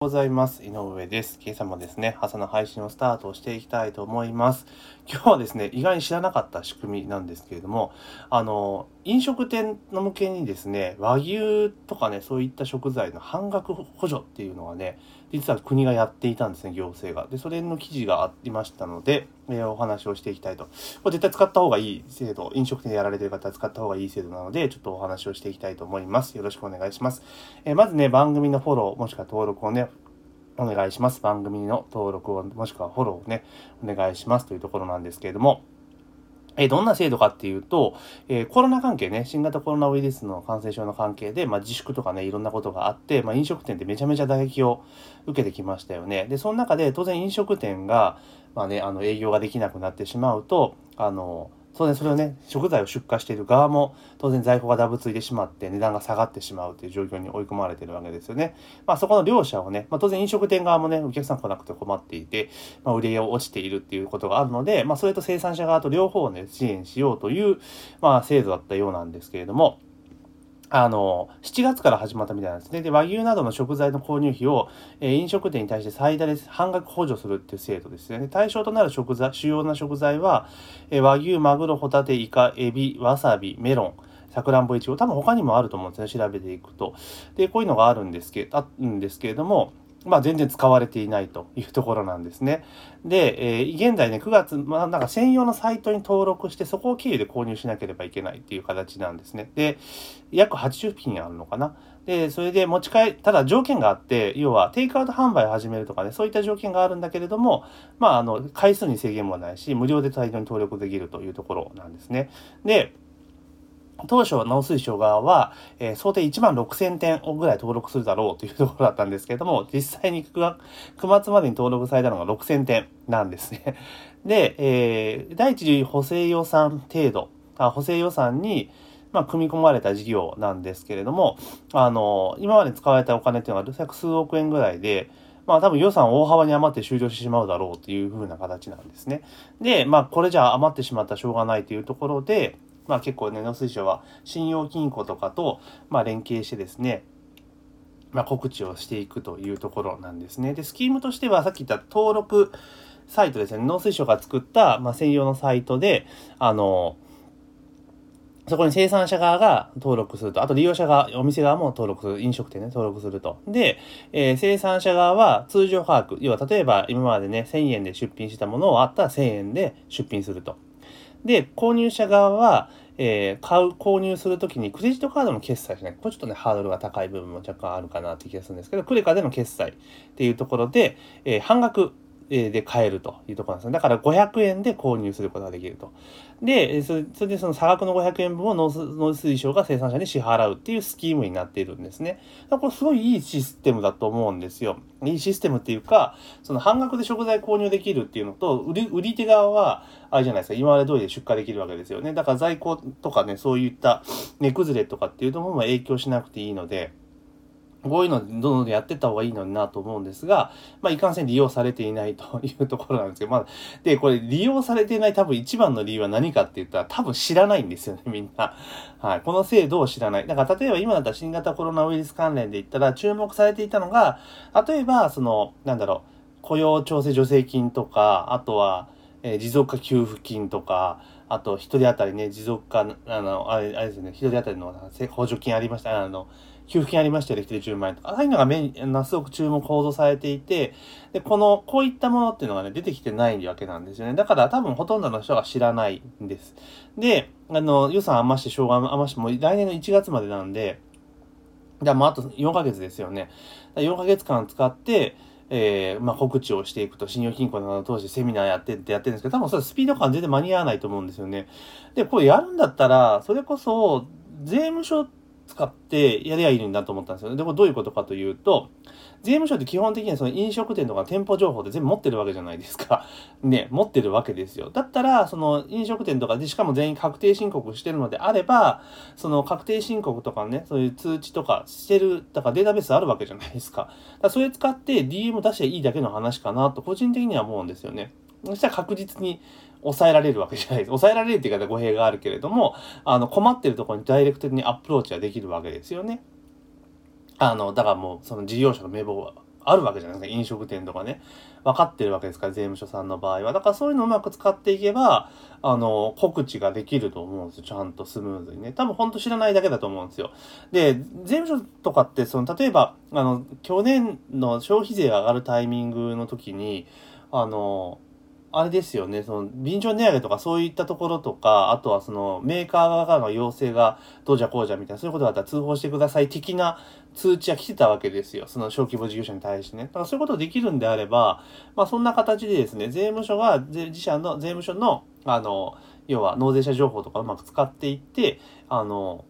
ございます。井上です。今朝もですね、朝の配信をスタートしていきたいと思います。今日はですね、意外に知らなかった仕組みなんですけれども、あの、飲食店の向けにですね、和牛とかね、そういった食材の半額補助っていうのはね、実は国がやっていたんですね、行政が。で、それの記事がありましたので、え、お話をしていきたいと。これ絶対使った方がいい制度、飲食店でやられてる方は使った方がいい制度なので、ちょっとお話をしていきたいと思います。よろしくお願いします。え、まずね、番組のフォロー、もしくは登録をね、お願いします。番組の登録を、もしくはフォローをね、お願いしますというところなんですけれども、えどんな制度かっていうと、え、コロナ関係ね、新型コロナウイルスの感染症の関係で、まあ、自粛とかね、いろんなことがあって、まあ、飲食店ってめちゃめちゃ打撃を受けてきましたよね。で、その中で当然飲食店が、まあね、あの営業ができなくなってしまうと、あの、当然それをね、食材を出荷している側も当然在庫がダブついてしまって値段が下がってしまうという状況に追い込まれているわけですよね。まあそこの両者をね、まあ当然飲食店側もね、お客さん来なくて困っていて、まあ売り上げを落ちているっていうことがあるので、まあそれと生産者側と両方をね、支援しようという、まあ制度だったようなんですけれども、あの、7月から始まったみたいなんですね。で、和牛などの食材の購入費を、えー、飲食店に対して最大で半額補助するっていう制度ですね。対象となる食材、主要な食材は、えー、和牛、マグロ、ホタテ、イカ、エビ、わさび、メロン、さくらんぼいちご、多分他にもあると思うんですね。調べていくと。で、こういうのがあるんですけあるんですけれども、まあ、全然使われていないというところなんですね。で、えー、現在ね、9月、まあ、なんか専用のサイトに登録して、そこを経由で購入しなければいけないっていう形なんですね。で、約80品あるのかな。で、それで持ち帰、ただ条件があって、要はテイクアウト販売を始めるとかね、そういった条件があるんだけれども、まあ、あの、回数に制限もないし、無料でサイトに登録できるというところなんですね。で、当初農水省側は、えー、想定1万6000点ぐらい登録するだろうというところだったんですけれども、実際に 9, 9月までに登録されたのが6000点なんですね。で、えー、第一次補正予算程度、あ補正予算に、まあ、組み込まれた事業なんですけれども、あの、今まで使われたお金っていうのは百数億円ぐらいで、まあ多分予算大幅に余って終了してしまうだろうっていう風な形なんですね。で、まあこれじゃ余ってしまったらしょうがないというところで、まあ結構ね、農水省は信用金庫とかと、まあ連携してですね、まあ、告知をしていくというところなんですね。で、スキームとしてはさっき言った登録サイトですね、農水省が作った、まあ、専用のサイトで、あの、そこに生産者側が登録すると、あと利用者側、お店側も登録する、飲食店ね、登録すると。で、えー、生産者側は通常価格、要は例えば今までね、1000円で出品したものをあったら1000円で出品すると。で、購入者側は、えー、買う、購入するときにクレジットカードも決済しない。これちょっとね、ハードルが高い部分も若干あるかなって気がするんですけど、クレカでの決済っていうところで、えー、半額で買えるというところなんですね。だから500円で購入することができると。で、それでその差額の500円分を農水省が生産者に支払うっていうスキームになっているんですね。これすごいいいシステムだと思うんですよ。いいシステムっていうか、その半額で食材購入できるっていうのと、売り売り手側は、あれじゃないですか、今まで通りで出荷できるわけですよね。だから在庫とかね、そういった値崩れとかっていうのも影響しなくていいので、こういうのどんどんやってった方がいいのになと思うんですが、まあ、いかんせん利用されていないというところなんですけど、まあ、で、これ利用されていない多分一番の理由は何かって言ったら多分知らないんですよね、みんな。はい。この制度を知らない。だから例えば今だったら新型コロナウイルス関連で言ったら注目されていたのが、例えば、その、なんだろう、雇用調整助成金とか、あとは、えー、持続化給付金とか、あと、一人当たりね、持続化、あの、あれ、あれですね、一人当たりの補助金ありました、あの、給付金ありましたよね、一人10万円とか。ああいうのが目に、すごく注目報道されていて、で、この、こういったものっていうのがね、出てきてないわけなんですよね。だから多分ほとんどの人が知らないんです。で、あの、予算余して、しょうが余して、もう来年の1月までなんで、じゃあもうあと4ヶ月ですよね。4ヶ月間使って、えー、まあ、告知をしていくと、信用金庫などを通してセミナーやってってやってるんですけど、多分それスピード感全然間に合わないと思うんですよね。で、これやるんだったら、それこそ、税務署使ってやりゃいいのになと思ったんですよ。でもどういうことかというと、税務署って基本的にはその飲食店とか店舗情報って全部持ってるわけじゃないですか。ね、持ってるわけですよ。だったら、その飲食店とかでしかも全員確定申告してるのであれば、その確定申告とかね、そういう通知とかしてる、だからデータベースあるわけじゃないですか。だそれ使って DM 出しゃいいだけの話かなと個人的には思うんですよね。そしたら確実に抑えられるわけじゃないです。抑えられるって言い方語弊があるけれども、あの、困ってるところにダイレクトにアプローチはできるわけですよね。あの、だからもう、その事業者の名簿はあるわけじゃないですか。飲食店とかね。分かってるわけですから、税務署さんの場合は。だからそういうのをうまく使っていけば、あの、告知ができると思うんですよ。ちゃんとスムーズにね。多分本当知らないだけだと思うんですよ。で、税務署とかって、その、例えば、あの、去年の消費税が上がるタイミングの時に、あの、あれですよね、その、便乗値上げとかそういったところとか、あとはその、メーカー側からの要請がどうじゃこうじゃみたいな、そういうことだったら通報してください的な通知は来てたわけですよ。その小規模事業者に対してね。だからそういうことできるんであれば、まあそんな形でですね、税務署が、自社の、税務署の、あの、要は納税者情報とかうまく使っていって、あの、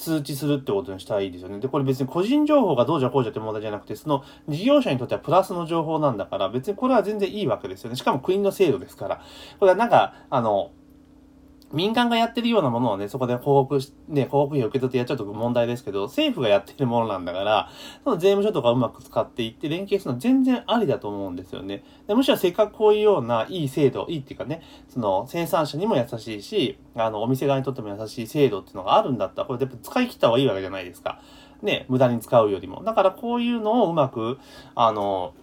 通知するってことにしたいですよね。で、これ別に個人情報がどうじゃこうじゃって問題じゃなくて、その事業者にとってはプラスの情報なんだから、別にこれは全然いいわけですよね。しかも国の制度ですから。これはなんか、あの、民間がやってるようなものをね、そこで広告しね、広告費を受け取ってやっちゃうと問題ですけど、政府がやってるものなんだから、その税務署とかうまく使っていって連携するのは全然ありだと思うんですよね。でむしろせっかくこういうようないい制度、いいっていうかね、その生産者にも優しいし、あの、お店側にとっても優しい制度っていうのがあるんだったら、これで使い切った方がいいわけじゃないですか。ね、無駄に使うよりも。だからこういうのをうまく、あの、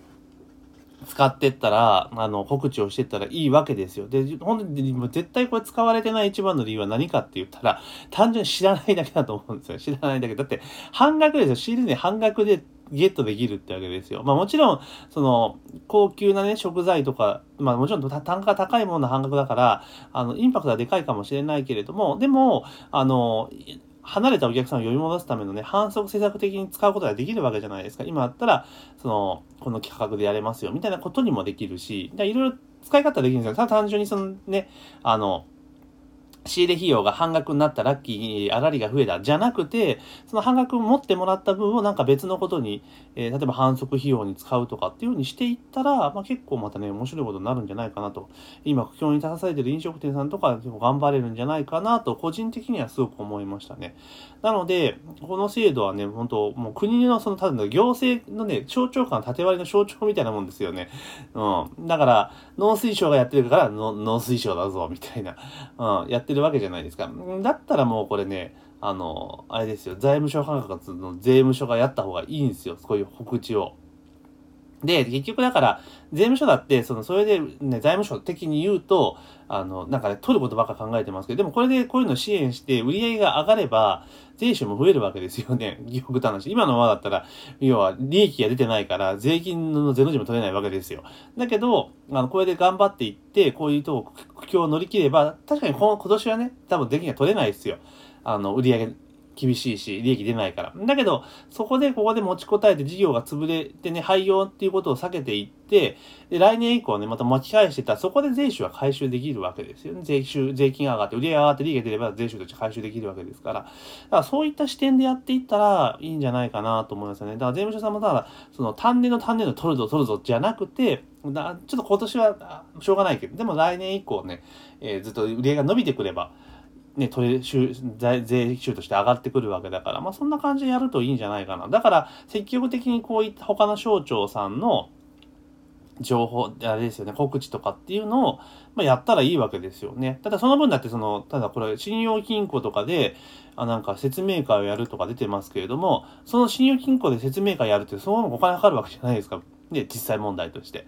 使ってったら、あの、告知をしてったらいいわけですよ。で、本当に絶対これ使われてない一番の理由は何かって言ったら、単純に知らないだけだと思うんですよ。知らないだけ。だって、半額ですよ。仕入れ値半額でゲットできるってわけですよ。まあもちろん、その、高級なね、食材とか、まあもちろん単価が高いものの半額だから、あの、インパクトはでかいかもしれないけれども、でも、あの、離れたお客さんを呼び戻すためのね、反則施策的に使うことができるわけじゃないですか。今あったら、その、この企画でやれますよ、みたいなことにもできるし、いろいろ使い方できるんですよ。ただ単純にそのね、あの、仕入れ費用が半額になったラッキー、あらりが増えた、じゃなくて、その半額持ってもらった分をなんか別のことに、えー、例えば反則費用に使うとかっていうふうにしていったら、まあ、結構またね、面白いことになるんじゃないかなと。今、苦境に立たされてる飲食店さんとか結構頑張れるんじゃないかなと、個人的にはすごく思いましたね。なので、この制度はね、本当もう国のその、ただの行政のね、省庁間、縦割りの象徴みたいなもんですよね。うん。だから、農水省がやってるから、農水省だぞ、みたいな。うん。やってるるわけじゃないですか。だったらもうこれね、あの、あれですよ、財務省管轄の税務署がやった方がいいんですよ、そういう告知を。で、結局だから、税務署だって、その、それでね、財務省的に言うと、あの、なんかね、取ることばっか考えてますけど、でもこれでこういうの支援して、売り上げが上がれば、税収も増えるわけですよね。極端な話。今のままだったら、要は、利益が出てないから、税金のゼロ時も取れないわけですよ。だけど、あの、これで頑張っていって、こういうと苦境を乗り切れば、確かに今年はね、多分税金が取れないですよ。あの、売り上げ厳しいし、利益出ないから。だけど、そこでここで持ちこたえて事業が潰れてね、廃業っていうことを避けていって、で、来年以降ね、また巻き返してたら、そこで税収は回収できるわけですよね。税収、税金が上がって、売り上げ上がって利益が出れば税収として回収できるわけですから。だからそういった視点でやっていったらいいんじゃないかなと思いますよね。だから税務署さんもただ、その単年の単年の取るぞ取るぞじゃなくて、だちょっと今年はしょうがないけど、でも来年以降ね、えー、ずっと売り上げが伸びてくれば、ね、取れ収税収として上がってくるわけだから、まあそんな感じでやるといいんじゃないかな。だから積極的にこういった他の省庁さんの情報、あれですよね、告知とかっていうのを、まあ、やったらいいわけですよね。ただその分だってその、ただこれ信用金庫とかで、あなんか説明会をやるとか出てますけれども、その信用金庫で説明会やるってそのお金かかるわけじゃないですか。ね、実際問題として。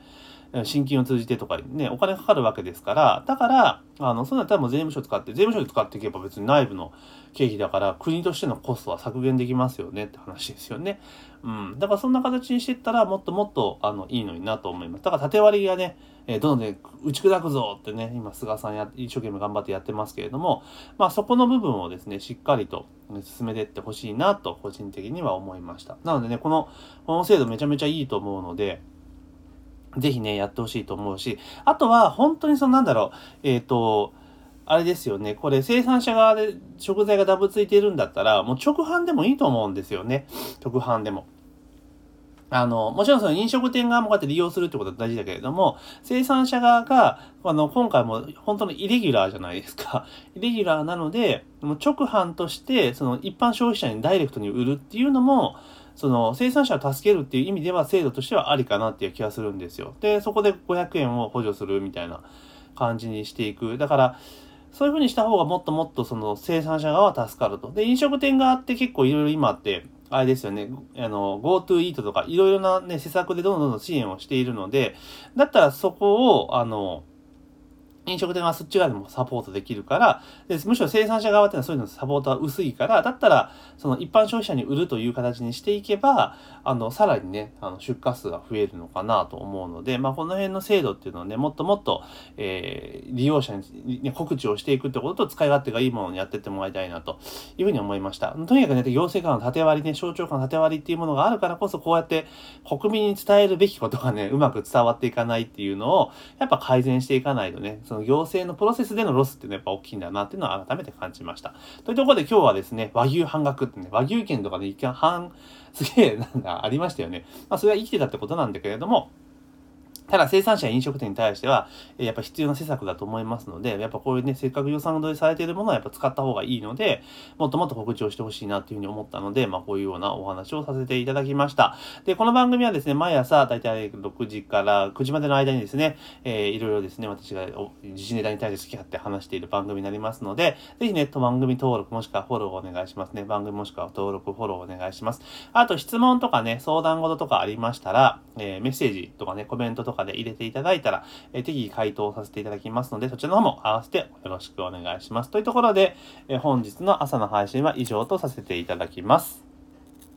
新金を通じてとかね、お金かかるわけですから、だから、あの、そうなったらもう税務署使って、税務署で使っていけば別に内部の経費だから、国としてのコストは削減できますよねって話ですよね。うん。だからそんな形にしていったら、もっともっと、あの、いいのになと思います。だから縦割りがね、えー、どんどん、打ち砕くぞってね、今、菅さんや、一生懸命頑張ってやってますけれども、まあそこの部分をですね、しっかりと進めていってほしいなと、個人的には思いました。なのでね、この、この制度めちゃめちゃいいと思うので、ぜひね、やってほしいと思うし、あとは、本当にそのなんだろう、えっ、ー、と、あれですよね、これ生産者側で食材がダブついてるんだったら、もう直販でもいいと思うんですよね。直販でも。あの、もちろんその飲食店側もこうやって利用するってことは大事だけれども、生産者側が、あの、今回も本当にイレギュラーじゃないですか。イレギュラーなので、もう直販として、その一般消費者にダイレクトに売るっていうのも、その生産者を助けるっていう意味では制度としてはありかなっていう気がするんですよ。で、そこで500円を補助するみたいな感じにしていく。だから、そういうふうにした方がもっともっとその生産者側は助かると。で、飲食店側って結構いろいろ今って、あれですよね、あの、GoTo イートとか、いろいろなね、施策でどんどんどん支援をしているので、だったらそこを、あの、飲食店はそっち側でもサポートできるから、でむしろ生産者側っていうのはそういうのサポートは薄いから、だったら、その一般消費者に売るという形にしていけば、あの、さらにね、あの出荷数が増えるのかなと思うので、まあ、この辺の制度っていうのをね、もっともっと、えー、利用者に、ね、告知をしていくってことと、使い勝手がいいものにやってってもらいたいなというふうに思いました。とにかくね、行政官の縦割りね、省庁間の縦割りっていうものがあるからこそ、こうやって国民に伝えるべきことがね、うまく伝わっていかないっていうのを、やっぱ改善していかないとね、その行政のプロセスでのロスっていうのはやっぱ大きいんだなっていうのは改めて感じました。というところで今日はですね、和牛半額ってね、和牛券とかで一見半、すげえなんだ、ありましたよね。まあそれは生きてたってことなんだけれども、ただ生産者や飲食店に対しては、やっぱ必要な施策だと思いますので、やっぱこういうね、せっかく予算取りされているものはやっぱ使った方がいいので、もっともっと告知をしてほしいなっていうふうに思ったので、まあこういうようなお話をさせていただきました。で、この番組はですね、毎朝だいたい6時から9時までの間にですね、えー、いろいろですね、私が自信ネタに対して好き勝手話している番組になりますので、ぜひね、番組登録もしくはフォローをお願いしますね。番組もしくは登録、フォローお願いします。あと質問とかね、相談事とかありましたら、え、メッセージとかね、コメントとかで入れていただい、たら、えー、適宜回答させていただきますので、そちらの方も合わせてよろしくお願いします。というところで、え、本日の朝の配信は以上とさせていただきます。